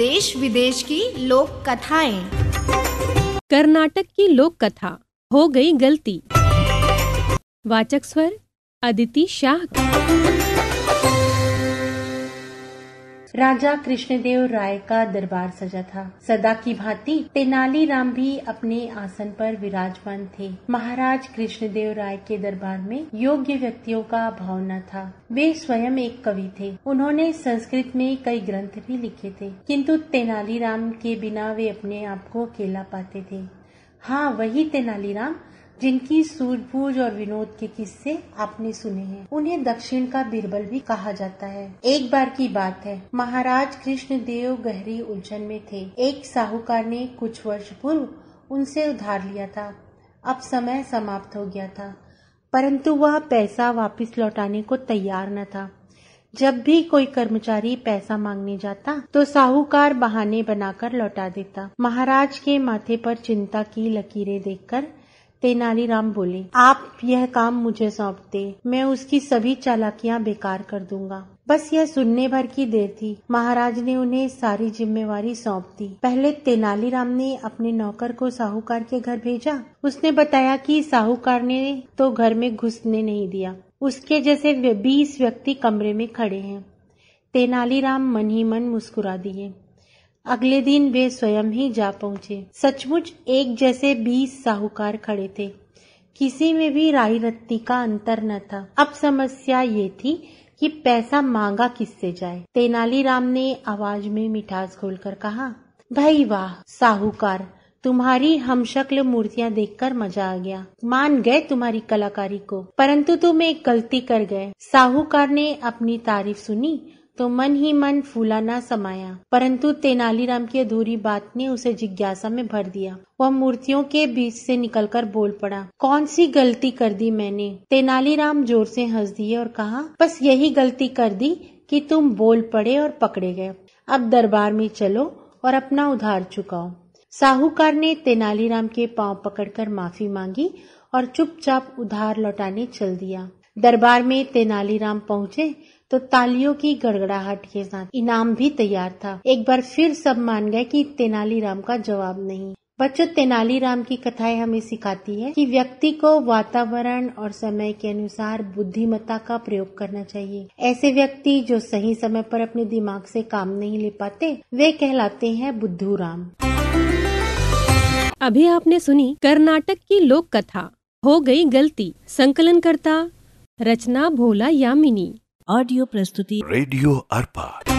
देश विदेश की लोक कथाएँ। कर्नाटक की लोक कथा, हो गई गलती। वाचक स्वर, अदिति शाह। राजा कृष्णदेव राय का दरबार सजा था। सदा की भांति तेनालीराम भी अपने आसन पर विराजमान थे। महाराज कृष्णदेव राय के दरबार में योग्य व्यक्तियों का भाव न था। वे स्वयं एक कवि थे। उन्होंने संस्कृत में कई ग्रंथ भी लिखे थे। किंतु तेनालीराम के बिना वे अपने आप को अकेला पाते थे। हाँ वही तेनालीराम जिनकी सूझबूझ और विनोद के किस्से आपने सुने हैं। उन्हें दक्षिण का बीरबल भी कहा जाता है। एक बार की बात है, महाराज कृष्ण देव गहरी उलझन में थे। एक साहूकार ने कुछ वर्ष पूर्व उनसे उधार लिया था। अब समय समाप्त हो गया था। परंतु वह पैसा वापस लौटाने को तैयार न था। जब भी कोई कर्मचारी पैसा मांगने जाता तो साहूकार बहाने बनाकर लौटा देता। महाराज के माथे पर चिंता की लकीरें देखकर तेनालीराम बोले, आप यह काम मुझे सौंप दे, मैं उसकी सभी चालाकियाँ बेकार कर दूँगा। बस यह सुनने भर की देर थी। महाराज ने उन्हें सारी जिम्मेवारी सौंप दी। पहले तेनालीराम ने अपने नौकर को साहूकार के घर भेजा। उसने बताया कि साहूकार ने तो घर में घुसने नहीं दिया। उसके जैसे बीस व्यक्ति कमरे में खड़े हैं। तेनालीराम मन ही मन मुस्कुरा दिए। अगले दिन वे स्वयं ही जा पहुँचे। सचमुच एक जैसे बीस साहूकार खड़े थे। किसी में भी राई रत्ती का अंतर न था। अब समस्या ये थी कि पैसा मांगा किससे जाए। तेनालीराम ने आवाज़ में मिठास खोलकर कहा, भाई वाह, साहूकार, तुम्हारी हम शक्ल मूर्तियाँ देखकर मज़ा आ गया। मान गए तुम्हारी कलाकारी को। परंतु तुम एक गलती कर गए। साहूकार ने अपनी तारीफ़ सुनी तो मन ही मन फूला ना समाया। परंतु तेनालीराम की अधूरी बात ने उसे जिज्ञासा में भर दिया। वह मूर्तियों के बीच से निकलकर बोल पड़ा, कौन सी गलती कर दी मैंने? तेनालीराम ज़ोर से हंस दिए और कहा, बस यही गलती कर दी कि तुम बोल पड़े और पकड़े गए। अब दरबार में चलो और अपना उधार चुकाओ। साहूकार ने तेनालीराम के पाँव पकड़कर माफ़ी मांगी और चुपचाप उधार लौटाने चल दिया। दरबार में तेनालीराम पहुँचे तो तालियों की गड़गड़ाहट के साथ इनाम भी तैयार था। एक बार फिर सब मान गए कि तेनालीराम का जवाब नहीं। बच्चों तेनालीराम की कथाएँ हमें सिखाती है कि व्यक्ति को वातावरण और समय के अनुसार बुद्धिमत्ता का प्रयोग करना चाहिए। ऐसे व्यक्ति जो सही समय पर अपने दिमाग से काम नहीं ले पाते, वे कहलाते हैं बुद्धू राम। अभी आपने सुनी कर्नाटक की लोक कथा। हो गई गलती। संकलन करता रचना भोला यामिनी। ऑडियो प्रस्तुति रेडियो अर्पा।